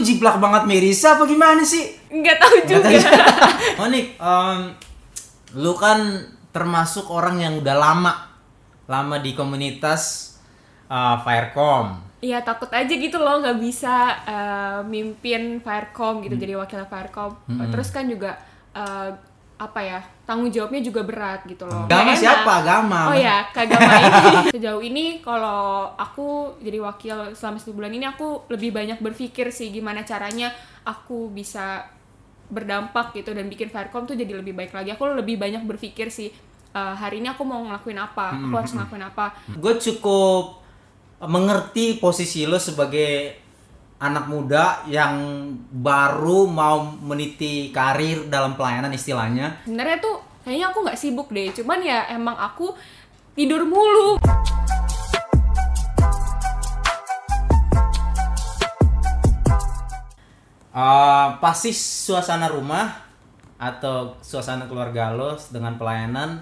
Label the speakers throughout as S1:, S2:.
S1: lu jiplak banget Merisa apa gimana sih?
S2: nggak tahu juga.
S1: Monik, em, lu kan termasuk orang yang udah lama lama di komunitas eh, Firecom.
S2: Iya takut aja gitu loh nggak bisa eh, mimpin Firecom gitu jadi wakil Firecom. Terus kan juga eh, apa ya tanggung jawabnya juga berat gitu loh
S1: Agama siapa? Agama.
S2: Oh ya, ke agama ini. Sejauh ini kalau aku jadi wakil selama satu bulan ini aku lebih banyak berpikir sih gimana caranya aku bisa berdampak gitu dan bikin Firecom tuh jadi lebih baik lagi. Aku lebih banyak berpikir sih eh, hari ini aku mau ngelakuin apa, aku harus ngelakuin apa.
S1: Gue cukup mengerti posisi lo sebagai anak muda yang baru mau meniti karir dalam pelayanan istilahnya.
S2: Sebenarnya tuh kayaknya aku nggak sibuk deh, cuman ya emang aku tidur mulu.
S1: Eh, pasti suasana rumah atau suasana keluarga lo dengan pelayanan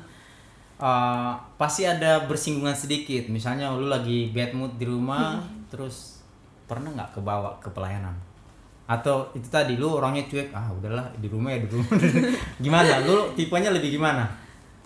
S1: eh, pasti ada bersinggungan sedikit. Misalnya lu lagi bad mood di rumah, terus pernah nggak kebawa ke pelayanan? Atau itu tadi lu orangnya cuek, ah udahlah di rumah ya di rumah. gimana? Lu tipenya lebih gimana?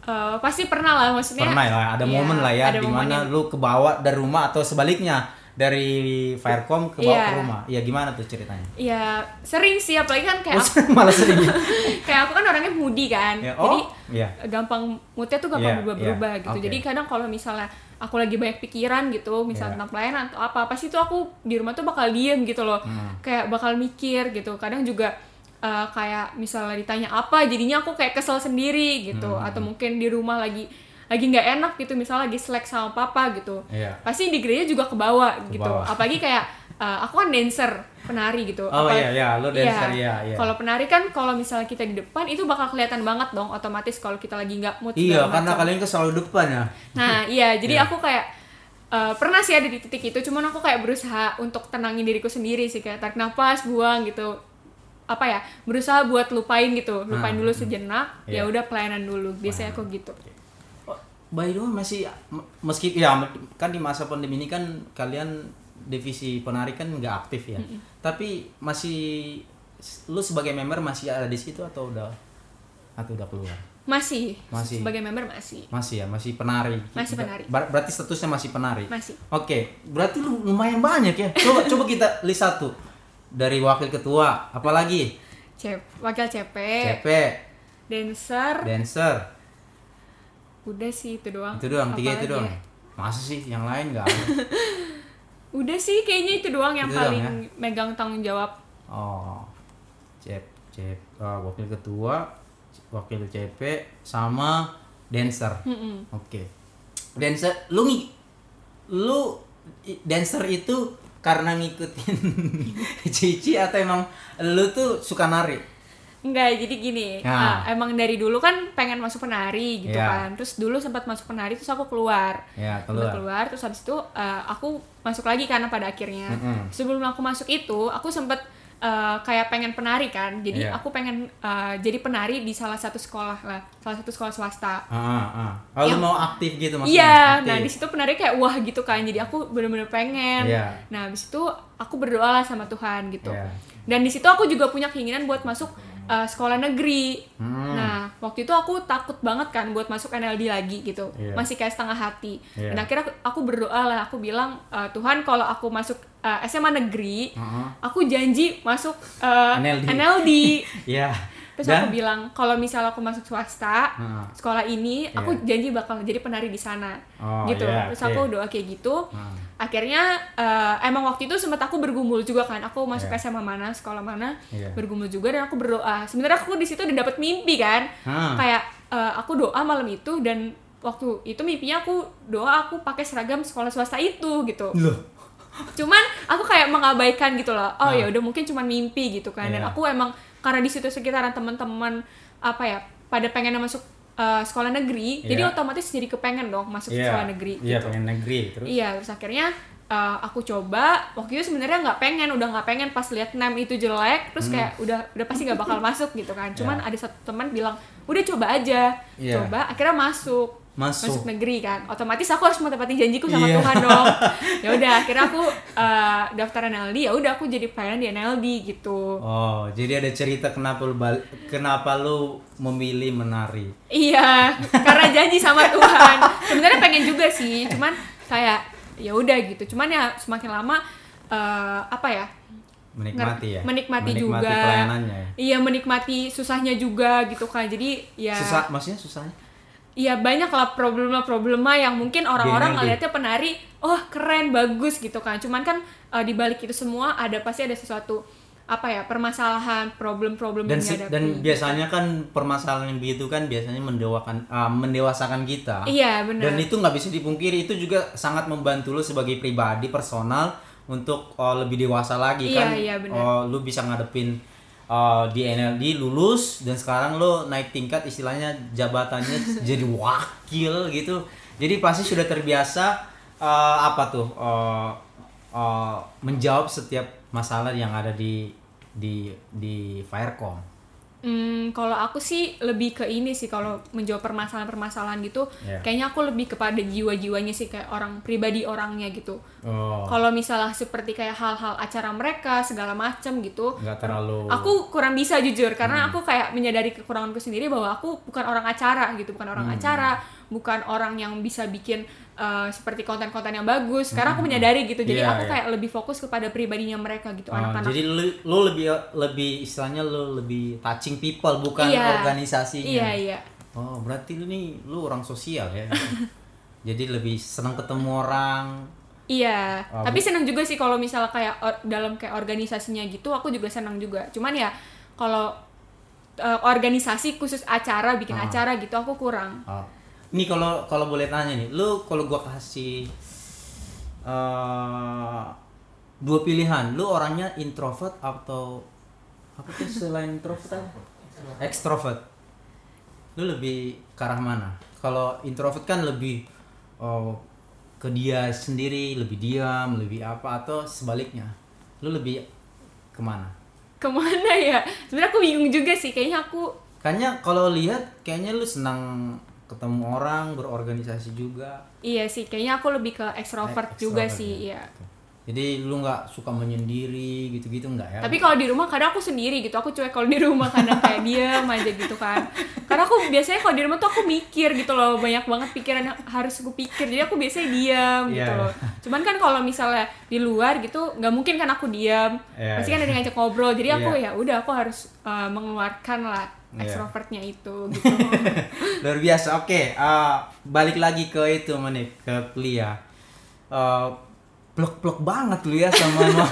S2: Eh, pasti pernah lah maksudnya.
S1: Pernah ya, ada
S2: Iya,
S1: momen lah ya di mana
S2: yang-
S1: lu kebawa dari rumah atau sebaliknya dari Firecom ke bawa
S2: Iya.
S1: ke rumah. Ya gimana tuh ceritanya?
S2: Ya sering sih apalagi kan kayak
S1: Oh,
S2: aku,
S1: malah sering.
S2: kayak aku kan orangnya moody kan.
S1: Ya,
S2: Jadi
S1: oh, iya.
S2: gampang moodnya tuh gampang
S1: Iya,
S2: berubah-berubah
S1: iya,
S2: gitu.
S1: oke.
S2: Jadi kadang kalau misalnya aku lagi banyak pikiran gitu,
S1: Iya.
S2: misalnya tentang pelayanan atau apa, pasti tuh aku di rumah tuh bakal diem gitu loh.
S1: Hmm.
S2: Kayak bakal mikir gitu. Kadang juga eh, kayak misalnya ditanya apa, jadinya aku kayak kesel sendiri gitu.
S1: Hmm.
S2: Atau mungkin di rumah lagi lagi nggak enak gitu, misalnya lagi slack sama papa gitu.
S1: Iya.
S2: Pasti di gereja juga kebawa gitu.
S1: Kebawa.
S2: Apalagi kayak eh, aku kan dancer, penari gitu.
S1: Oh, iya, iya, lu dancer, iya, iya.
S2: Kalau penari kan kalau misalnya kita di depan itu bakal kelihatan banget dong otomatis kalau kita lagi nggak mood
S1: Iya, karena
S2: macam.
S1: kalian ke selalu depan ya.
S2: Nah, iya, jadi
S1: Iya.
S2: aku kayak eh, pernah sih ada di titik itu, cuman aku kayak berusaha untuk tenangin diriku sendiri sih kayak tarik nafas, buang gitu. Apa ya? Berusaha buat lupain gitu, lupain
S1: Ah,
S2: dulu sejenak.
S1: Iya.
S2: Ya udah pelayanan dulu. Biasanya aku gitu.
S1: By the way masih meski ya kan di masa pandemi ini kan kalian divisi penari kan nggak aktif ya. Tapi masih lu sebagai member masih ada di situ atau udah atau udah keluar?
S2: Masih,
S1: Masih.
S2: sebagai member masih.
S1: Masih ya, masih penari.
S2: Masih penari.
S1: Ber- berarti statusnya masih penari.
S2: Masih.
S1: Oke, berarti lu lumayan banyak ya. Coba coba kita list satu dari wakil ketua, apalagi
S2: Cep, wakil CP,
S1: CP,
S2: dancer,
S1: dancer,
S2: udah sih itu doang.
S1: itu doang, tiga itu doang.
S2: ya?
S1: Masa sih yang lain nggak?
S2: Udah sih kayaknya itu doang yang
S1: Itu doang
S2: paling
S1: ya?
S2: megang tanggung jawab.
S1: Oh, cep cep uh, wakil ketua, wakil CP sama dancer.
S2: Mm-mm.
S1: Oke, dancer, lu ngi, lu dancer itu karena ngikutin Cici atau emang lu tuh suka nari?
S2: Enggak, jadi gini,
S1: Nah.
S2: ah, emang dari dulu kan pengen masuk penari gitu
S1: Iya.
S2: kan. Terus dulu sempat masuk penari, terus aku keluar.
S1: Ya
S2: Keluar.
S1: keluar.
S2: keluar, terus habis itu eh, aku masuk lagi karena pada akhirnya.
S1: Mm-mm.
S2: Sebelum aku masuk itu, aku sempet eh, kayak pengen penari kan. Jadi
S1: Iya.
S2: aku pengen eh, jadi penari di salah satu sekolah lah, salah satu sekolah swasta.
S1: Ah, ah, ah.
S2: Yang-
S1: mau aktif gitu maksudnya?
S2: Iya,
S1: Aktif.
S2: nah di situ penari kayak wah gitu kan. Jadi aku bener-bener pengen.
S1: Iya.
S2: Nah, habis itu aku berdoa lah sama Tuhan gitu.
S1: Iya.
S2: Dan di situ aku juga punya keinginan buat masuk uh, sekolah negeri.
S1: Hmm.
S2: Nah, waktu itu aku takut banget kan buat masuk NLD lagi gitu.
S1: Iya.
S2: Masih kayak setengah hati.
S1: Iya.
S2: Dan akhirnya aku, aku berdoa lah, aku bilang "Uh, Tuhan kalau aku masuk uh, SMA negeri,
S1: Heeh.
S2: aku janji masuk uh,
S1: NLD.
S2: NLD.
S1: Iya.
S2: Terus
S1: Dan-
S2: aku bilang kalau misal aku masuk swasta,
S1: Heeh.
S2: sekolah ini aku
S1: Iya.
S2: janji bakal jadi penari di sana.
S1: Oh,
S2: gitu.
S1: iya,
S2: Terus aku doa kayak gitu.
S1: Hmm.
S2: Akhirnya eh, emang waktu itu sempat aku bergumul juga kan. Aku masuk
S1: Iya.
S2: SMA mana, sekolah mana,
S1: Iya.
S2: bergumul juga dan aku berdoa. Sebenarnya aku di situ udah dapet mimpi kan.
S1: Hmm.
S2: Kayak eh, aku doa malam itu dan waktu itu mimpinya aku doa aku pakai seragam sekolah swasta itu gitu.
S1: Loh.
S2: Cuman aku kayak mengabaikan gitu loh. Oh
S1: Ah.
S2: ya udah mungkin cuman mimpi gitu kan. Dan
S1: Iya.
S2: aku emang karena di situ sekitaran teman-teman apa ya pada pengen masuk eh, sekolah negeri, jadi
S1: Iya.
S2: otomatis jadi kepengen dong masuk
S1: Iya.
S2: sekolah negeri
S1: Iya,
S2: gitu.
S1: pengen negeri terus.
S2: Iya, terus akhirnya uh, aku coba. Waktu itu sebenarnya nggak pengen, udah nggak pengen pas lihat nem itu jelek, terus kayak udah udah pasti nggak bakal masuk gitu kan. Cuman
S1: Hmm. Ya.
S2: ada satu teman bilang, udah coba aja,
S1: Iya.
S2: coba. Akhirnya masuk.
S1: Masuk.
S2: masuk negeri kan otomatis aku harus menepati janjiku sama
S1: Iya.
S2: Tuhan dong ya udah akhirnya aku uh, daftar NLD ya udah aku jadi pelayan di NLD gitu
S1: Oh, jadi ada cerita kenapa lu bal- kenapa lu memilih menari?
S2: iya karena janji sama Tuhan sebenarnya pengen juga sih cuman kayak ya udah gitu cuman ya semakin lama uh, apa ya
S1: Menikmati ya.
S2: Nger- menikmati juga.
S1: pelayanannya ya.
S2: iya menikmati susahnya juga gitu kan jadi ya
S1: Susah, maksudnya susahnya?
S2: Iya banyak lah problema-problema yang mungkin orang-orang ngelihatnya penari, oh keren, bagus gitu kan. Cuman kan eh, di balik itu semua ada pasti ada sesuatu apa ya permasalahan, problem-problem
S1: Dan si-
S2: dihadapi.
S1: dan biasanya kan permasalahan yang begitu kan biasanya mendewakan ah, mendewasakan kita.
S2: Iya benar.
S1: Dan itu nggak bisa dipungkiri itu juga sangat membantu lu sebagai pribadi personal untuk oh, lebih dewasa lagi
S2: Iya,
S1: kan.
S2: iya, benar.
S1: Oh, lu bisa ngadepin uh, di NLD lulus dan sekarang lu naik tingkat istilahnya jabatannya jadi wakil gitu. Jadi pasti sudah terbiasa uh, apa tuh uh, uh, menjawab setiap masalah yang ada di di di Firecom.
S2: Hmm, kalau aku sih lebih ke ini sih kalau menjawab permasalahan-permasalahan gitu,
S1: Iya.
S2: kayaknya aku lebih kepada jiwa-jiwanya sih kayak orang pribadi orangnya gitu.
S1: Oh,
S2: Kalau misalnya seperti kayak hal-hal acara mereka segala macam gitu,
S1: nggak terlalu
S2: aku kurang bisa jujur
S1: Hmm.
S2: karena aku kayak menyadari kekuranganku sendiri bahwa aku bukan orang acara gitu bukan
S1: Hmm.
S2: orang acara bukan orang yang bisa bikin uh, seperti konten-konten yang bagus
S1: Hmm.
S2: aku menyadari gitu jadi
S1: Iya,
S2: aku
S1: iya.
S2: kayak lebih fokus kepada pribadinya mereka gitu
S1: Oh,
S2: anak-anak
S1: jadi lu, lu lebih lebih istilahnya lu lebih touching people bukan
S2: Iya.
S1: organisasinya.
S2: iya iya
S1: Oh, berarti lu nih lu orang sosial ya. jadi lebih senang ketemu orang.
S2: iya
S1: Oh,
S2: tapi senang juga sih kalau misalnya kayak or- dalam kayak organisasinya gitu aku juga senang juga cuman ya kalau uh, organisasi khusus acara bikin
S1: Ah.
S2: acara gitu aku kurang
S1: Oh. Nih kalau kalau boleh tanya nih, lu kalau gua kasih eh dua pilihan, lu orangnya introvert atau apa tuh selain introvert apa? Extrovert. Lu lebih ke arah mana? Kalau introvert kan lebih oh, ke dia sendiri, lebih diam, lebih apa atau sebaliknya? Lu lebih ke
S2: mana? ke mana ya sebenarnya aku bingung juga sih kayaknya aku
S1: Kayaknya kalau lihat kayaknya lu senang ketemu orang, berorganisasi juga.
S2: Iya sih, kayaknya aku lebih ke extrovert
S1: Eh,
S2: juga sih,
S1: ya.
S2: iya.
S1: Jadi lu nggak suka menyendiri gitu-gitu nggak ya?
S2: Tapi kalau di rumah kadang aku sendiri gitu, aku cuek kalau di rumah kadang kayak diam aja gitu kan. Karena aku biasanya kalau di rumah tuh aku mikir gitu loh, banyak banget pikiran yang harus aku pikir. Jadi aku biasanya diam gitu
S1: Iya,
S2: loh. Cuman kan kalau misalnya di luar gitu, nggak mungkin kan aku diam.
S1: Iya,
S2: Pasti kan ada yang ngajak ngobrol. Jadi aku
S1: Iya.
S2: ya udah aku harus uh, mengeluarkan lah
S1: Iya.
S2: extrovertnya itu gitu.
S1: Luar biasa. Oke, eh, balik lagi ke itu Manik, ke kuliah. Eh, plek-plek banget lu ya sama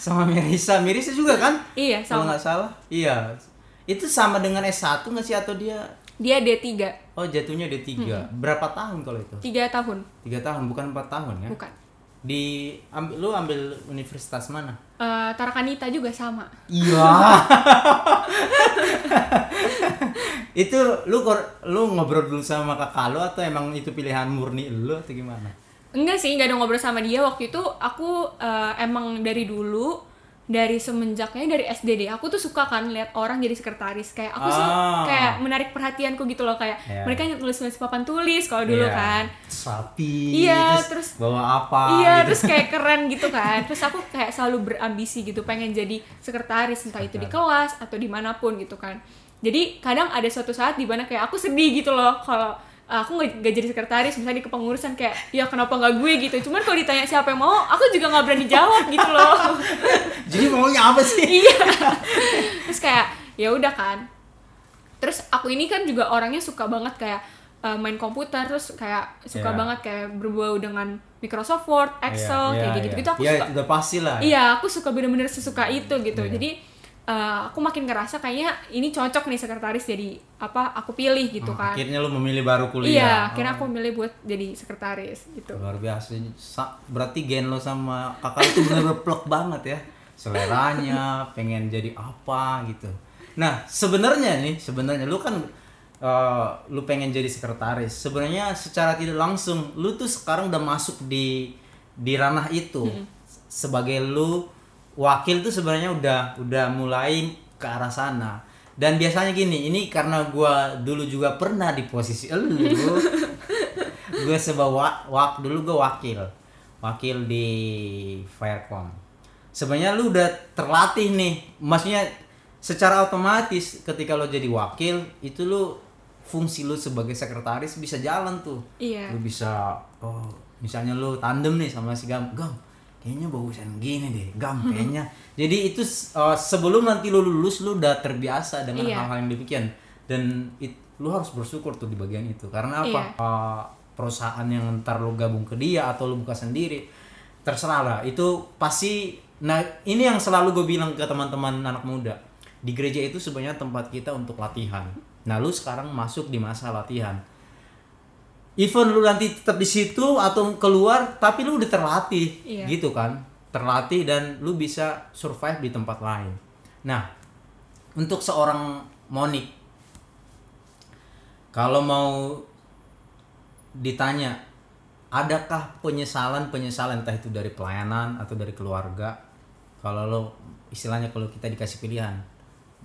S1: sama Mirisa. Mirisa juga kan?
S2: iya,
S1: Kalau
S2: sama.
S1: nggak salah. Iya. Itu sama dengan S1 nggak sih atau dia
S2: Dia D3,
S1: Oh jatuhnya D3. Berapa tahun kalau itu?
S2: tiga tahun,
S1: Tiga tahun, bukan empat tahun ya?
S2: bukan.
S1: Di ambil lu ambil universitas mana?
S2: Eh, Tarakanita juga sama.
S1: Iya. itu lu lu ngobrol dulu sama kakak lu atau emang itu pilihan murni lu atau gimana?
S2: Enggak sih, nggak ada ngobrol sama dia waktu itu. Aku eh, emang dari dulu dari semenjaknya dari SD deh. Aku tuh suka kan lihat orang jadi sekretaris. Kayak aku sih
S1: Ah.
S2: kayak menarik perhatianku gitu loh kayak
S1: Iya.
S2: mereka nulis-nulis papan tulis kalau dulu
S1: Iya.
S2: kan.
S1: Sapi.
S2: Iya, terus-
S1: bawa apa?
S2: iya,
S1: gitu.
S2: terus kayak keren gitu kan. Terus aku kayak selalu berambisi gitu, pengen jadi sekretaris entah itu di kelas atau di mana pun gitu kan. Jadi kadang ada suatu saat di mana kayak aku sedih gitu loh kalau uh, aku nggak nggak jadi sekretaris misalnya di kepengurusan kayak ya kenapa nggak gue gitu. Cuman kalau ditanya siapa yang mau, aku juga nggak berani jawab gitu loh.
S1: Jadi maunya apa sih?
S2: iya. Terus kayak ya udah kan. Terus aku ini kan juga orangnya suka banget kayak uh, main komputer terus kayak suka
S1: Iya.
S2: banget kayak berbau dengan Microsoft Word, Excel
S1: Iya,
S2: kayak
S1: iya,
S2: gitu-gitu
S1: iya.
S2: aku
S1: Iya,
S2: suka.
S1: udah pasti lah.
S2: Iya, aku suka bener-bener sesuka itu gitu.
S1: Iya.
S2: Jadi uh, aku makin ngerasa kayaknya ini cocok nih sekretaris jadi apa aku pilih gitu
S1: Oh,
S2: kan.
S1: Akhirnya lu memilih baru
S2: Iya,
S1: kuliah.
S2: akhirnya
S1: Oh,
S2: aku milih buat jadi sekretaris gitu.
S1: Luar biasa. Sa- Berarti gen lo sama kakak itu bener-bener plek banget ya. Seleranya, pengen jadi apa gitu. Nah, sebenarnya nih, sebenarnya lu kan eh, lu pengen jadi sekretaris. Sebenarnya secara tidak langsung lu tuh sekarang udah masuk di di ranah itu. Sebagai lu wakil tuh sebenarnya udah udah mulai ke arah sana. Dan biasanya gini, ini karena gua dulu juga pernah di posisi elu. gue sebawa wak dulu gue wakil wakil di Firecom sebenarnya lu udah terlatih nih maksudnya secara otomatis ketika lo jadi wakil itu lu fungsi lu sebagai sekretaris bisa jalan tuh
S2: Iya.
S1: lu bisa oh misalnya lu tandem nih sama si Gam Gam kayaknya bagusan gini deh Gam kayaknya jadi itu uh, sebelum nanti lu lulus lu udah terbiasa dengan
S2: Iya.
S1: hal-hal yang demikian. Dan it- lu harus bersyukur tuh di bagian itu. Karena apa?
S2: Iya.
S1: Uh, perusahaan yang ntar lu gabung ke dia atau lu buka sendiri terserah lah. Itu pasti nah ini yang selalu gue bilang ke teman-teman anak muda. Di gereja itu sebenarnya tempat kita untuk latihan. Nah lu sekarang masuk di masa latihan even lu nanti tetap di situ atau keluar tapi lu udah terlatih
S2: Iya.
S1: gitu kan? Terlatih dan lu bisa survive di tempat lain. Nah untuk seorang Monik kalau mau ditanya adakah penyesalan penyesalan entah itu dari pelayanan atau dari keluarga? Kalau lo istilahnya kalau kita dikasih pilihan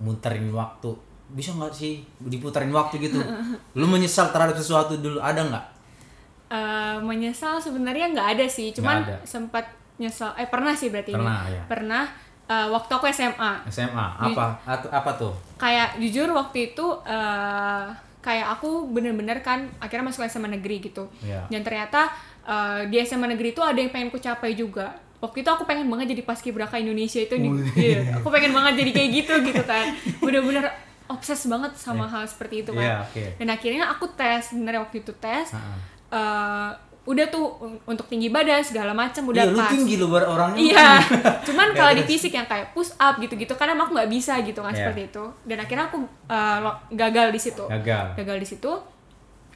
S1: muterin waktu bisa nggak sih diputerin waktu gitu? Lu menyesal terhadap sesuatu dulu ada nggak?
S2: Eh, menyesal sebenarnya nggak ada sih cuman
S1: ada.
S2: sempat nyesal eh pernah sih berarti
S1: Pernah,
S2: ini
S1: ya.
S2: pernah eh, waktu aku SMA
S1: SMA apa? At- apa tuh?
S2: Kayak jujur waktu itu eh, kayak aku bener-bener kan akhirnya masuk SMA negeri gitu.
S1: Iya.
S2: dan ternyata eh, di SMA negeri itu ada yang pengen ku capai juga. Waktu itu aku pengen banget jadi paskibraka Indonesia itu di, iya, aku pengen banget jadi kayak gitu gitu kan. Bener-bener obses banget sama hal seperti itu
S1: Iya,
S2: kan
S1: oke.
S2: dan akhirnya aku tes sebenarnya waktu itu tes
S1: Ha-ha.
S2: eh, udah tuh un- untuk tinggi badan segala macam udah
S1: Iya, lu
S2: pas
S1: tinggi lu bar- orangnya
S2: Iya, cuman kalau di fisik yang kayak push up gitu-gitu kan emang aku nggak bisa gitu kan
S1: Iya.
S2: seperti itu. Dan akhirnya aku uh, gagal di situ.
S1: gagal
S2: Gagal di situ.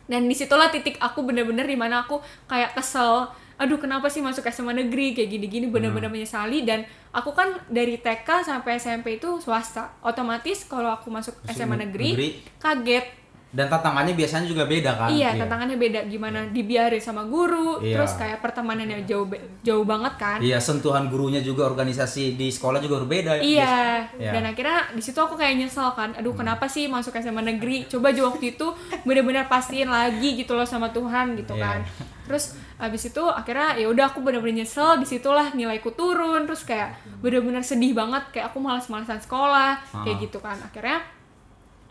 S2: Dan di situlah titik aku bener-bener di mana aku kayak kesel. Aduh kenapa sih masuk SMA negeri kayak gini-gini bener-bener
S1: Hmm.
S2: menyesali dan aku kan dari TK sampai SMP itu swasta. Otomatis kalau aku masuk SMA negeri,
S1: negeri.
S2: kaget
S1: dan tantangannya biasanya juga beda kan
S2: Iya, tantangannya beda gimana dibiarin sama guru,
S1: Iya.
S2: terus kayak pertemanannya jauh jauh banget kan.
S1: iya sentuhan gurunya juga organisasi di sekolah juga berbeda
S2: Iya,
S1: Iya.
S2: dan akhirnya di situ aku kayak nyesel kan, aduh kenapa sih masuk SMA negeri? Coba aja waktu itu bener-bener pastiin lagi gitu loh sama Tuhan gitu
S1: Iya.
S2: kan. Terus abis itu akhirnya ya udah aku bener-bener nyesel, di situlah nilaiku turun, terus kayak bener-bener sedih banget, kayak aku malas-malasan sekolah, kayak
S1: Ah.
S2: gitu kan. Akhirnya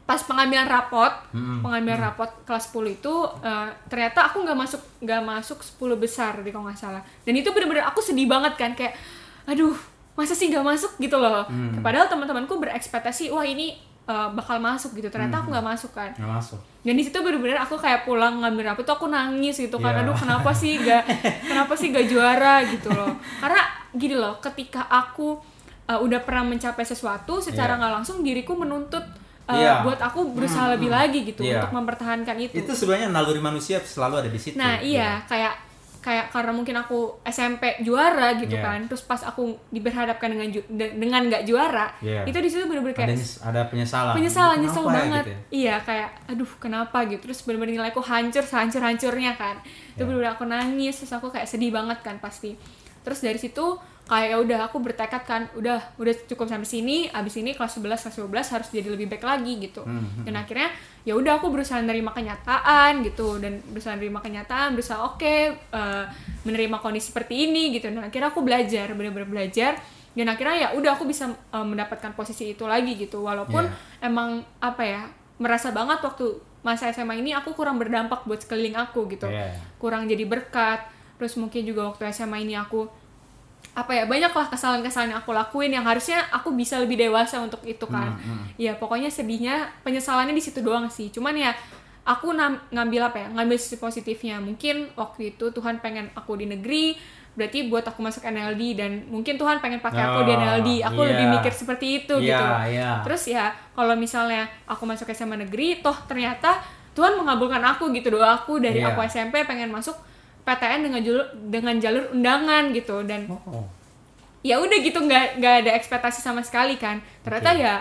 S2: pas pengambilan rapot,
S1: Mm-mm.
S2: pengambilan rapot kelas 10 itu eh, ternyata aku nggak masuk nggak masuk 10 besar di kalau nggak salah. Dan itu bener-bener aku sedih banget kan kayak aduh masa sih nggak masuk gitu loh.
S1: Hmm.
S2: Padahal teman-temanku berekspektasi wah ini eh, bakal masuk gitu. Ternyata aku nggak masuk kan.
S1: nggak masuk
S2: Dan di situ bener-bener aku kayak pulang ngambil rapot tuh aku nangis gitu kan.
S1: Iya.
S2: Aduh kenapa sih gak kenapa sih gak juara gitu loh. Karena gini loh, ketika aku uh, udah pernah mencapai sesuatu secara
S1: Iya.
S2: nggak langsung diriku menuntut uh,
S1: Iya.
S2: buat aku berusaha lebih lagi gitu
S1: Iya.
S2: untuk mempertahankan itu.
S1: itu sebenarnya naluri manusia selalu ada di situ
S2: Nah, iya, kayak kayak karena mungkin aku SMP juara gitu
S1: Iya.
S2: kan. Terus pas aku diberhadapkan dengan ju- de- dengan nggak juara,
S1: Iya.
S2: itu di situ bener-bener
S1: ada,
S2: kayak
S1: nyes- ada penyesalan
S2: penyesalan nyesel
S1: ya,
S2: banget
S1: gitu ya?
S2: iya kayak aduh kenapa gitu terus bener-bener nilaiku hancur sehancur hancurnya kan itu
S1: Ya.
S2: bener-bener aku nangis terus aku kayak sedih banget kan pasti terus dari situ kayak ya udah aku bertekad kan udah udah cukup sampai sini abis ini kelas 11 kelas 12 harus jadi lebih baik lagi gitu.
S1: Hmm,
S2: dan akhirnya ya udah aku berusaha menerima kenyataan gitu. Dan berusaha menerima kenyataan berusaha oke eh, menerima kondisi seperti ini gitu. Dan akhirnya aku belajar bener-bener belajar. Dan akhirnya ya udah aku bisa eh, mendapatkan posisi itu lagi gitu. Walaupun
S1: Iya.
S2: emang apa ya merasa banget waktu masa SMA ini aku kurang berdampak buat sekeliling aku gitu.
S1: Iya.
S2: kurang jadi berkat terus mungkin juga waktu SMA ini aku apa ya banyaklah kesalahan-kesalahan yang aku lakuin yang harusnya aku bisa lebih dewasa untuk itu kan.
S1: Hmm,
S2: ya pokoknya sedihnya penyesalannya di situ doang sih. Cuman ya aku ngambil apa ya ngambil sisi positifnya. Mungkin waktu itu Tuhan pengen aku di negeri berarti buat aku masuk NLD dan mungkin Tuhan pengen pakai aku di
S1: Oh,
S2: NLD aku
S1: iya.
S2: lebih mikir seperti itu
S1: Iya,
S2: gitu.
S1: iya.
S2: terus ya kalau misalnya aku masuk SMA negeri toh ternyata Tuhan mengabulkan aku gitu doa aku. Dari
S1: Iya.
S2: aku SMP pengen masuk PTN dengan jalur dengan jalur undangan gitu dan
S1: Oh,
S2: ya udah gitu nggak nggak ada ekspektasi sama sekali kan ternyata
S1: Oke.
S2: ya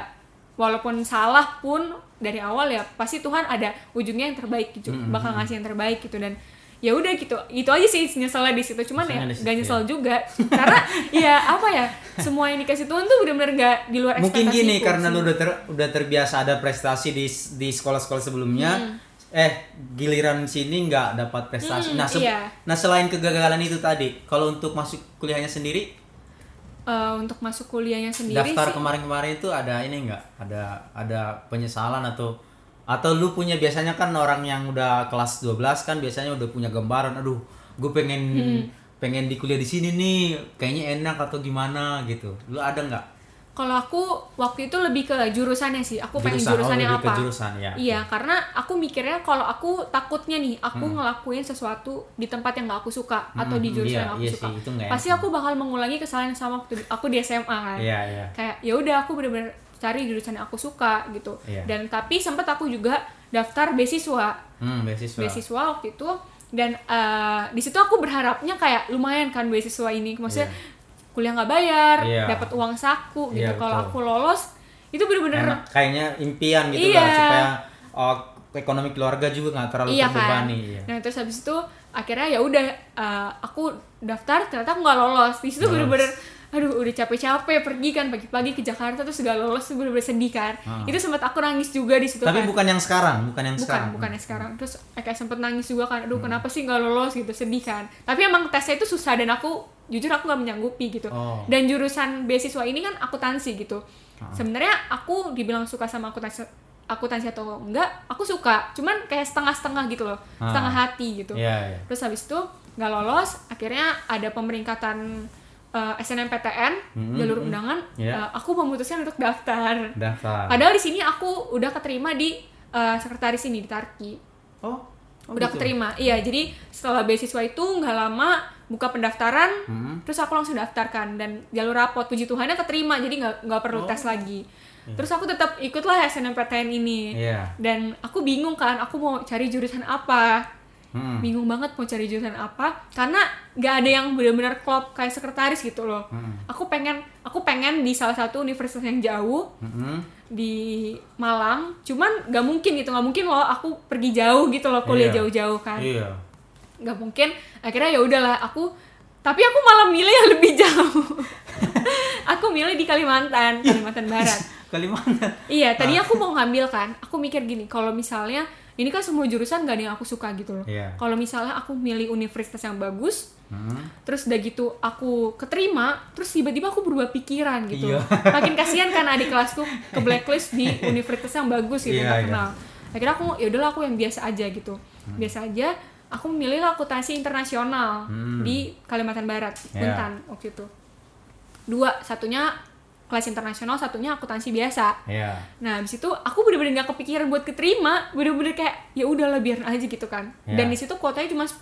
S2: walaupun salah pun dari awal ya pasti Tuhan ada ujungnya yang terbaik gitu
S1: Mm,
S2: bakal ngasih yang terbaik gitu dan ya udah gitu itu aja sih nyeselnya di situ cuman ya
S1: di situ,
S2: gak nyesel
S1: ya.
S2: juga karena ya apa ya semua yang dikasih Tuhan tuh benar-benar nggak di luar
S1: mungkin
S2: ekspektasiku
S1: gini karena
S2: sih.
S1: lu udah ter- udah terbiasa ada prestasi di di sekolah-sekolah sebelumnya
S2: Hmm.
S1: Eh giliran sini nggak dapat prestasi.
S2: Hmm,
S1: nah, se-
S2: iya.
S1: nah selain kegagalan itu tadi, kalau untuk masuk kuliahnya sendiri,
S2: Eh, untuk masuk kuliahnya sendiri
S1: daftar kemarin-kemarin itu ada ini nggak? Ada ada penyesalan atau atau lu punya biasanya kan orang yang udah kelas 12 kan biasanya udah punya gambaran, aduh, gue pengen
S2: Hmm.
S1: pengen di kuliah di sini nih, kayaknya enak atau gimana gitu. Lu ada nggak?
S2: Kalau aku waktu itu lebih ke jurusannya sih aku pengen
S1: Jurusan, oh,
S2: jurusan yang
S1: lebih ke
S2: apa
S1: jurusan, ya.
S2: iya karena aku mikirnya kalau aku takutnya nih aku
S1: Hmm.
S2: ngelakuin sesuatu di tempat yang gak aku suka atau di
S1: Hmm,
S2: jurusan
S1: iya,
S2: yang aku
S1: iya
S2: suka
S1: sih, itu
S2: pasti aku bakal mengulangi kesalahan yang sama waktu aku di SMA kan
S1: Iya, iya.
S2: kayak ya udah aku bener-bener cari jurusan yang aku suka gitu
S1: Iya.
S2: dan tapi sempat aku juga daftar beasiswa
S1: Hmm, beasiswa.
S2: beasiswa waktu itu dan eh, di situ aku berharapnya kayak lumayan kan beasiswa ini maksudnya kuliah nggak bayar
S1: Iya.
S2: dapat uang saku gitu
S1: Iya,
S2: kalau aku lolos itu bener-bener
S1: Enak, kayaknya impian gitu
S2: Iya.
S1: lah supaya oh, ekonomi keluarga juga nggak terlalu
S2: iya kan
S1: terbebani. Iya.
S2: nah terus habis itu akhirnya ya udah eh, aku daftar ternyata aku nggak lolos di situ bener-bener aduh udah capek-capek pergi kan pagi-pagi ke Jakarta terus gak lolos tuh bener-bener sedih kan
S1: Ah.
S2: itu sempat aku nangis juga di situ
S1: Tapi
S2: kan
S1: bukan yang sekarang, bukan yang
S2: bukan
S1: sekarang.
S2: bukan yang sekarang terus kayak sempet nangis juga kan
S1: Hmm.
S2: aduh kenapa sih nggak lolos gitu sedih kan tapi emang tesnya itu susah dan aku jujur aku nggak menyanggupi gitu
S1: Oh.
S2: dan jurusan beasiswa ini kan akuntansi gitu
S1: Ah.
S2: sebenarnya aku dibilang suka sama akuntansi akuntansi atau enggak aku suka cuman kayak setengah-setengah gitu loh
S1: Ah.
S2: setengah hati gitu
S1: Iya, iya.
S2: terus habis itu nggak lolos akhirnya ada pemeringkatan eh, SNMPTN
S1: Hmm,
S2: jalur
S1: hmm.
S2: undangan
S1: Iya.
S2: eh, aku memutuskan untuk daftar
S1: Daftar.
S2: padahal di sini aku udah keterima di eh, sekretaris ini di Tarki
S1: Oh, oh
S2: udah
S1: gitu.
S2: keterima iya jadi setelah beasiswa itu nggak lama buka pendaftaran
S1: Hmm.
S2: terus aku langsung daftarkan dan jalur rapot puji Tuhannya keterima jadi nggak nggak perlu
S1: Oh.
S2: tes lagi terus aku tetap ikutlah SNMPTN ini
S1: Iya.
S2: dan aku bingung kan aku mau cari jurusan apa
S1: Hmm.
S2: bingung banget mau cari jurusan apa karena nggak ada yang benar-benar klop kayak sekretaris gitu loh
S1: Hmm.
S2: aku pengen aku pengen di salah satu universitas yang jauh
S1: Hmm.
S2: di Malang cuman nggak mungkin gitu nggak mungkin loh aku pergi jauh gitu loh kuliah
S1: Iya.
S2: jauh-jauh kan
S1: Iya.
S2: nggak mungkin akhirnya ya udahlah aku tapi aku malah milih yang lebih jauh aku milih di Kalimantan Kalimantan Barat
S1: Kalimantan.
S2: iya tadinya aku mau ngambil kan aku mikir gini kalau misalnya ini kan semua jurusan gak ada yang aku suka gitu loh
S1: Iya.
S2: kalau misalnya aku milih universitas yang bagus
S1: Hmm.
S2: terus udah gitu aku keterima terus tiba-tiba aku berubah pikiran gitu
S1: Iya.
S2: makin kasihan kan adik kelasku ke blacklist di universitas yang bagus gitu
S1: Iya,
S2: yang
S1: iya.
S2: terkenal akhirnya aku ya udahlah aku yang biasa aja gitu biasa aja aku memilih akuntansi internasional
S1: Hmm.
S2: di Kalimantan Barat. Buntan waktu itu dua satunya kelas internasional satunya akuntansi biasa
S1: Iya.
S2: Nah, habis itu aku bener-bener gak kepikiran buat keterima, bener-bener kayak ya udahlah biarin aja gitu kan.
S1: Iya.
S2: Dan di situ kuotanya cuma 10.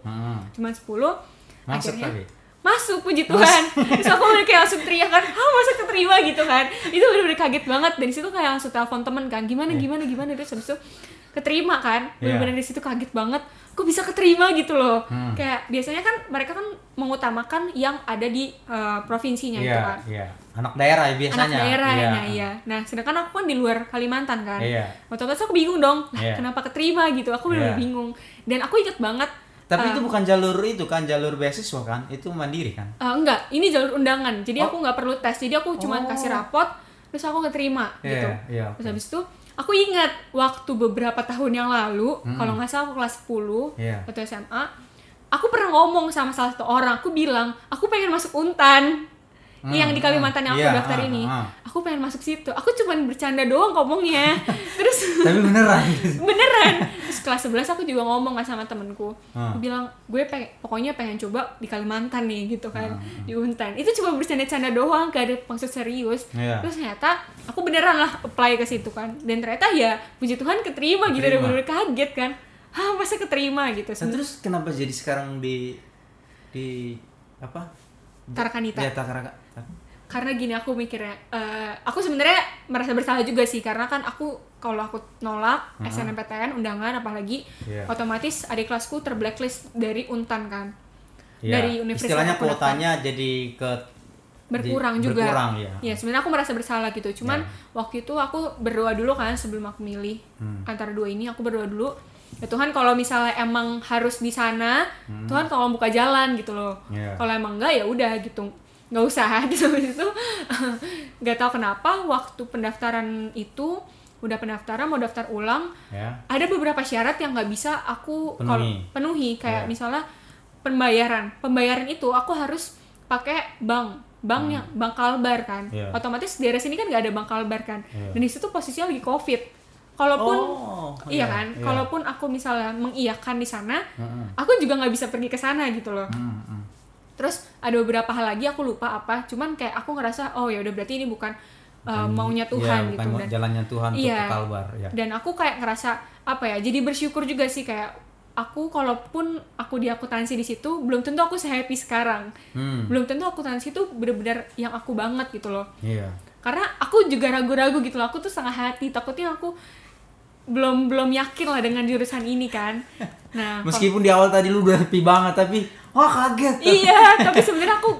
S1: Hmm.
S2: Cuma 10.
S1: Masuk
S2: akhirnya
S1: tapi.
S2: masuk puji Tuhan. Terus aku bener kayak langsung teriak kan, "Ah, masa keterima gitu kan." Itu bener-bener kaget banget dan di situ kayak langsung telepon temen kan, "Gimana gimana gimana?" Terus habis itu keterima kan.
S1: Iya.
S2: Bener-bener di situ kaget banget. Kok bisa keterima gitu loh.
S1: Hmm.
S2: Kayak biasanya kan mereka kan mengutamakan yang ada di eh, provinsinya itu
S1: Iya,
S2: kan
S1: iya. Anak daerah ya biasanya.
S2: anak daerah
S1: Iya.
S2: ya iya nah sedangkan aku kan di luar Kalimantan kan
S1: Iya.
S2: otomatis aku bingung dong nah,
S1: Iya.
S2: kenapa keterima gitu aku benar
S1: Iya.
S2: bingung dan aku inget banget
S1: Tapi
S2: eh,
S1: itu bukan jalur itu kan jalur beasiswa kan? Itu mandiri kan?
S2: eh, enggak ini jalur undangan jadi
S1: Oh.
S2: aku nggak perlu tes jadi aku cuma
S1: Oh.
S2: kasih rapot terus aku keterima
S1: Iya,
S2: gitu
S1: iya,
S2: terus
S1: oke.
S2: habis itu aku ingat waktu beberapa tahun yang lalu
S1: Hmm.
S2: kalau nggak salah aku kelas 10
S1: Iya.
S2: atau SMA aku pernah ngomong sama salah satu orang aku bilang aku pengen masuk untan
S1: Hmm,
S2: yang di Kalimantan yang aku
S1: iya,
S2: daftar
S1: ah,
S2: ini.
S1: ah.
S2: aku pengen masuk situ. Aku cuman bercanda doang ngomongnya. Terus
S1: Tapi beneran.
S2: beneran. Terus kelas 11 aku juga ngomong kan sama temenku. Aku bilang gue pengen pokoknya pengen coba di Kalimantan nih gitu kan
S1: Ah,
S2: di Untan. Itu cuma bercanda-canda doang gak ada maksud serius.
S1: Iya.
S2: terus ternyata aku beneran lah apply ke situ kan. Dan ternyata ya puji Tuhan keterima, gitu.
S1: Keterima.
S2: bener kaget kan. Hah masa keterima? gitu
S1: Nah, terus kenapa jadi sekarang di di apa?
S2: Tarakanita.
S1: Ya, Takaraka.
S2: Karena gini aku mikirnya eh, aku sebenarnya merasa bersalah juga sih karena kan aku kalau aku nolak
S1: Aha.
S2: SNMPTN undangan apalagi
S1: Iya.
S2: otomatis adik kelasku terblacklist dari Untan kan
S1: Iya.
S2: Dari universitas
S1: Istilahnya kuotanya jadi ke
S2: berkurang
S1: di-
S2: juga
S1: Berkurang ya.
S2: ya sebenarnya aku merasa bersalah gitu cuman waktu itu aku berdoa dulu kan sebelum aku milih
S1: Hmm.
S2: antara dua ini aku berdoa dulu ya Tuhan kalau misalnya emang harus di sana Tuhan tolong buka jalan gitu loh
S1: Hmm. Iya.
S2: kalau emang enggak ya udah gitu nggak usah terus habis itu nggak tahu kenapa waktu pendaftaran itu udah pendaftaran mau daftar ulang
S1: ya
S2: ada beberapa syarat yang nggak bisa aku
S1: Penuhi.
S2: kalau penuhi kayak
S1: Iya.
S2: misalnya pembayaran pembayaran itu aku harus pakai bank bank yang bank kalbar kan
S1: Hmm. Iya.
S2: otomatis di daerah sini kan nggak ada bank kalbar kan
S1: Iya.
S2: dan di situ posisinya lagi covid kalaupun
S1: Oh,
S2: iya
S1: iya,
S2: kan
S1: iya.
S2: kalaupun aku misalnya mengiyakan di sana
S1: Heeh.
S2: aku juga nggak bisa pergi ke sana gitu loh
S1: Hmm, hmm.
S2: Terus ada beberapa hal lagi aku lupa apa cuman kayak aku ngerasa oh ya udah berarti ini bukan uh, maunya Tuhan
S1: Iya,
S2: gitu dan
S1: jalannya Tuhan untuk
S2: Iya.
S1: ke Kalbar ya.
S2: Dan aku kayak ngerasa apa ya jadi bersyukur juga sih kayak aku kalaupun aku di akuntansi di situ belum tentu aku sehappy sekarang.
S1: Hmm.
S2: belum tentu akuntansi itu bener-bener yang aku banget gitu loh.
S1: Iya.
S2: Karena aku juga ragu-ragu gitu loh aku tuh setengah hati takutnya aku belum belum yakin lah dengan jurusan ini kan. Nah kalau-
S1: meskipun di awal tadi lu udah happy banget tapi wah kaget.
S2: Iya tapi sebenarnya aku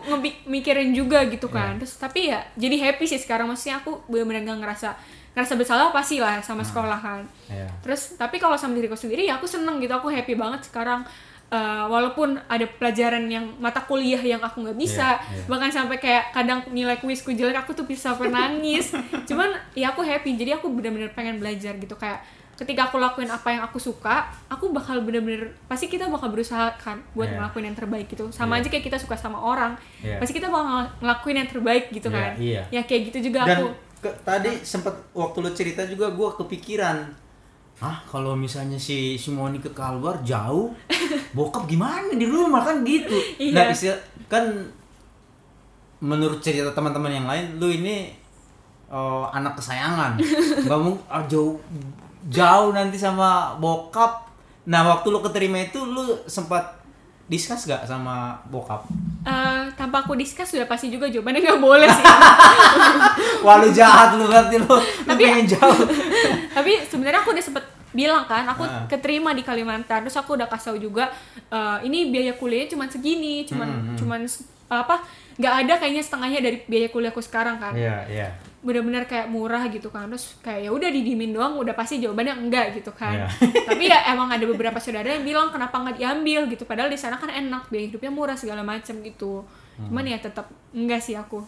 S2: mikirin juga gitu kan. Terus tapi ya jadi happy sih sekarang. Maksudnya aku benar-benar gak ngerasa ngerasa bersalah pasti lah sama
S1: Hmm.
S2: sekolah kan.
S1: Iya.
S2: terus tapi kalau sama diriku sendiri ya aku seneng gitu. Aku happy banget sekarang. Eh, walaupun ada pelajaran yang mata kuliah yang aku nggak bisa.
S1: Iya, iya.
S2: bahkan sampai kayak kadang nilai kuisku jelek aku tuh bisa sampai nangis. Cuman ya aku happy. Jadi aku benar-benar pengen belajar gitu. Kayak ketika aku lakuin apa yang aku suka aku bakal bener-bener pasti kita bakal berusaha kan buat
S1: Iya.
S2: ngelakuin yang terbaik gitu sama
S1: Iya.
S2: aja kayak kita suka sama orang
S1: Iya.
S2: pasti kita bakal ngelakuin yang terbaik gitu
S1: Iya,
S2: kan
S1: iya.
S2: ya kayak gitu juga
S1: dan
S2: aku
S1: ke- tadi sempat waktu lu cerita juga gua kepikiran ah kalau misalnya si Simoni ke Kalbar jauh bokap gimana di rumah kan gitu
S2: Iya.
S1: nah istilah kan menurut cerita teman-teman yang lain lu ini oh, anak kesayangan nggak mau ah, jauh jauh nanti sama bokap. Nah waktu lu keterima itu lu sempat discuss gak sama bokap?
S2: Eh, tanpa aku discuss sudah pasti juga jawabannya nggak boleh sih.
S1: Wah lu jahat lu berarti lu lu
S2: Tapi-
S1: pengen jauh.
S2: Tapi sebenarnya aku udah sempet bilang kan aku
S1: Ah.
S2: keterima di Kalimantan terus aku udah kasih tau juga eh, ini biaya kuliahnya cuma segini cuman
S1: Hmm, hmm.
S2: cuman apa nggak ada kayaknya setengahnya dari biaya kuliahku sekarang kan.
S1: Iya iya
S2: benar-benar kayak murah gitu kan terus kayak ya udah didimin doang udah pasti jawabannya enggak gitu kan
S1: Iya.
S2: tapi ya emang ada beberapa saudara yang bilang kenapa nggak diambil gitu padahal di sana kan enak biaya hidupnya murah segala macam gitu
S1: Hmm.
S2: cuman ya tetap enggak sih aku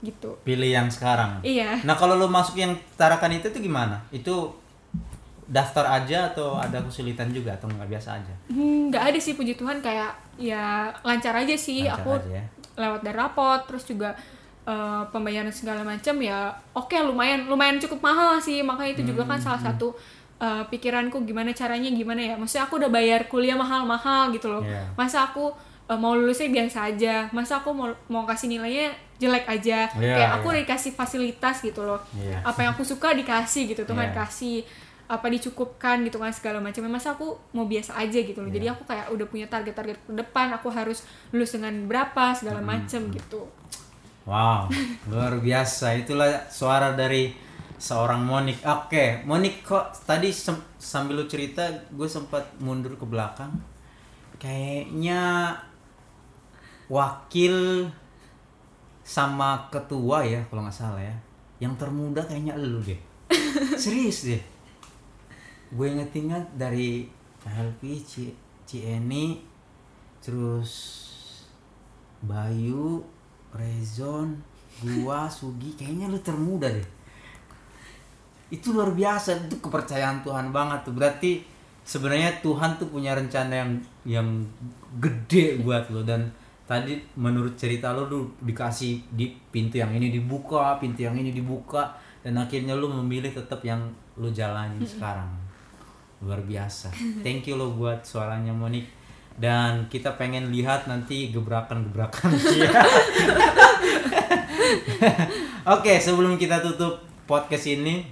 S2: gitu
S1: pilih yang sekarang.
S2: iya
S1: Nah kalau lo masuk yang Tarakan itu tuh gimana? Itu daftar aja atau ada kesulitan juga atau nggak biasa aja?
S2: Hmm, nggak ada sih puji Tuhan kayak ya lancar aja sih
S1: Lancar
S2: aku
S1: aja ya.
S2: lewat dari rapot terus juga eh, pembayaran segala macam ya oke lumayan lumayan cukup mahal sih. Makanya itu juga kan
S1: Hmm,
S2: salah satu eh, pikiranku gimana caranya gimana ya. Maksudnya aku udah bayar kuliah mahal-mahal gitu loh.
S1: Iya.
S2: masa aku eh, mau lulusnya biasa aja. Masa aku mau mau kasih nilainya jelek aja.
S1: Iya,
S2: kayak aku
S1: iya.
S2: udah dikasih fasilitas gitu loh.
S1: Iya.
S2: apa yang aku suka dikasih gitu Tuhan
S1: Iya.
S2: kasih. Apa dicukupkan gitu kan segala macam. Masa aku mau biasa aja gitu loh. Jadi
S1: Iya.
S2: aku kayak udah punya target-target ke depan. Aku harus lulus dengan berapa segala macam gitu
S1: Wow, luar biasa. Itulah suara dari seorang Monik. Oke, Monik kok tadi sambil lu cerita, gue sempat mundur ke belakang. Kayaknya wakil sama ketua ya, kalau nggak salah ya. Yang termuda kayaknya lu deh. Serius deh. Gue inget-inget dari Helvi, Ci, Cieni, terus Bayu, Rezon, gua, Sugi, kayaknya lu termuda deh. Itu luar biasa, itu kepercayaan Tuhan banget tuh. Berarti sebenarnya Tuhan tuh punya rencana yang yang gede buat lo dan tadi menurut cerita lo lu dikasih di pintu yang ini dibuka, pintu yang ini dibuka dan akhirnya lu memilih tetap yang lu jalani sekarang. Luar biasa. Thank you lo buat suaranya Monik dan kita pengen lihat nanti gebrakan-gebrakan. Dia. Oke, sebelum kita tutup podcast ini,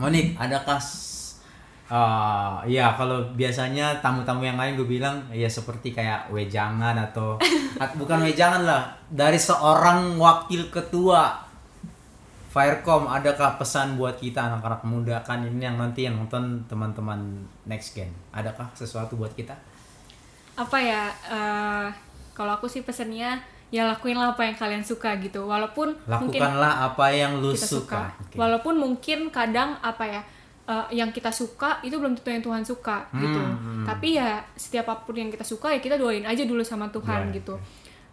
S1: Monik, adakah uh, ya kalau biasanya tamu-tamu yang lain gue bilang ya seperti kayak wejangan atau at- bukan wejangan lah dari seorang wakil ketua Firecom adakah pesan buat kita anak-anak muda kan ini yang nanti yang nonton teman-teman next gen? Adakah sesuatu buat kita
S2: apa ya eh, kalau aku sih pesennya ya lakuinlah apa yang kalian suka gitu walaupun mungkin
S1: lakukanlah apa yang lu
S2: kita
S1: suka,
S2: suka,
S1: Oke.
S2: walaupun mungkin kadang apa ya eh, yang kita suka itu belum tentu yang Tuhan suka gitu
S1: Hmm, hmm.
S2: tapi ya setiap apa pun yang kita suka ya kita doain aja dulu sama Tuhan
S1: Doain,
S2: gitu
S1: oke.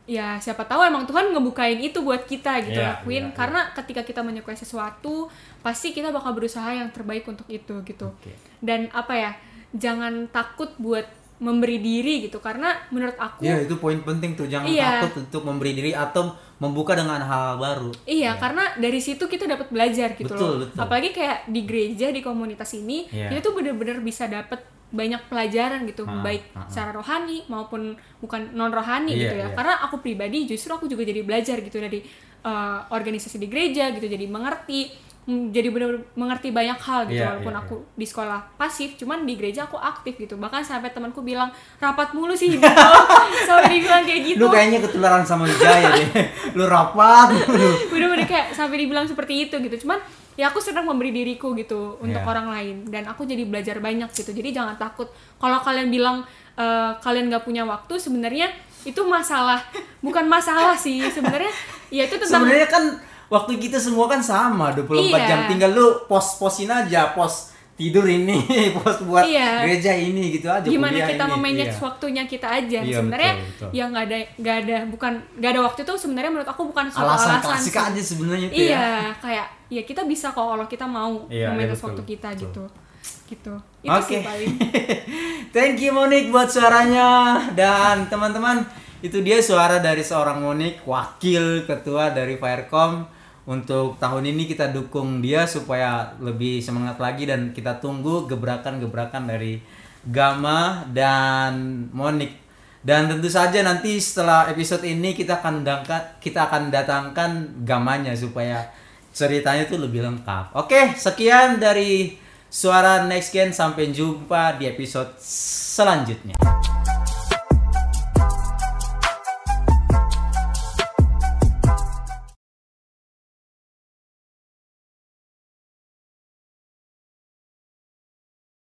S2: ya siapa tahu emang Tuhan ngebukain itu buat kita gitu
S1: Iya,
S2: lakuin
S1: iya, iya.
S2: karena ketika kita menyukai sesuatu pasti kita bakal berusaha yang terbaik untuk itu gitu
S1: Oke.
S2: dan apa ya jangan takut buat memberi diri gitu karena menurut aku
S1: Iya itu poin penting tuh jangan
S2: Iya.
S1: takut untuk memberi diri atau membuka dengan hal baru.
S2: Iya, karena dari situ kita dapat belajar gitu
S1: Betul,
S2: loh.
S1: betul.
S2: Apalagi kayak di gereja di komunitas ini,
S1: Iya.
S2: kita tuh bener-bener bisa dapat banyak pelajaran gitu,
S1: Ah,
S2: baik
S1: ah, ah.
S2: secara rohani maupun bukan non rohani
S1: Iya,
S2: gitu ya.
S1: iya.
S2: Karena aku pribadi justru aku juga jadi belajar gitu dari uh, organisasi di gereja gitu, jadi mengerti jadi bener-bener mengerti banyak hal gitu
S1: Iya,
S2: walaupun
S1: iya,
S2: aku di sekolah pasif cuman di gereja aku aktif gitu. Bahkan sampai temanku bilang rapat mulu sih. Hidup lo." sampai dibilang kayak gitu.
S1: Lu kayaknya ketularan sama Wijaya deh. Lu rapat.
S2: bener-bener kayak sampai dibilang seperti itu gitu. Cuman ya aku senang memberi diriku gitu untuk
S1: Iya.
S2: orang lain. Dan aku jadi belajar banyak gitu. Jadi jangan takut. Kalau kalian bilang eh, kalian nggak punya waktu sebenarnya itu masalah. Bukan masalah sih. Sebenarnya ya itu tentang
S1: Sebenarnya kan waktu kita semua kan sama 24
S2: Iya.
S1: jam tinggal lu pos-posin aja pos tidur ini, pos buat
S2: Iya.
S1: gereja ini gitu aja.
S2: gimana kita
S1: ini.
S2: memanage
S1: Iya.
S2: waktunya kita aja
S1: Iya,
S2: sebenarnya
S1: betul, betul.
S2: ya nggak ada nggak ada bukan nggak ada waktu itu sebenarnya menurut aku bukan suatu
S1: Alasan
S2: alasan,
S1: klasik
S2: sih.
S1: aja sebenarnya itu
S2: iya
S1: ya.
S2: kayak ya kita bisa kok kalau kita mau
S1: Iya, iya,
S2: memanage
S1: betul,
S2: waktu kita
S1: betul.
S2: gitu gitu itu
S1: Oke.
S2: sih paling
S1: Thank you Monik buat suaranya dan teman-teman itu dia suara dari seorang Monik wakil ketua dari Firecom untuk tahun ini kita dukung dia supaya lebih semangat lagi dan kita tunggu gebrakan-gebrakan dari Gama dan Monik dan tentu saja nanti setelah episode ini kita akan datangkan kita akan datangkan gamanya supaya ceritanya itu lebih lengkap. Oke, sekian dari Suara Next Gen sampai jumpa di episode selanjutnya.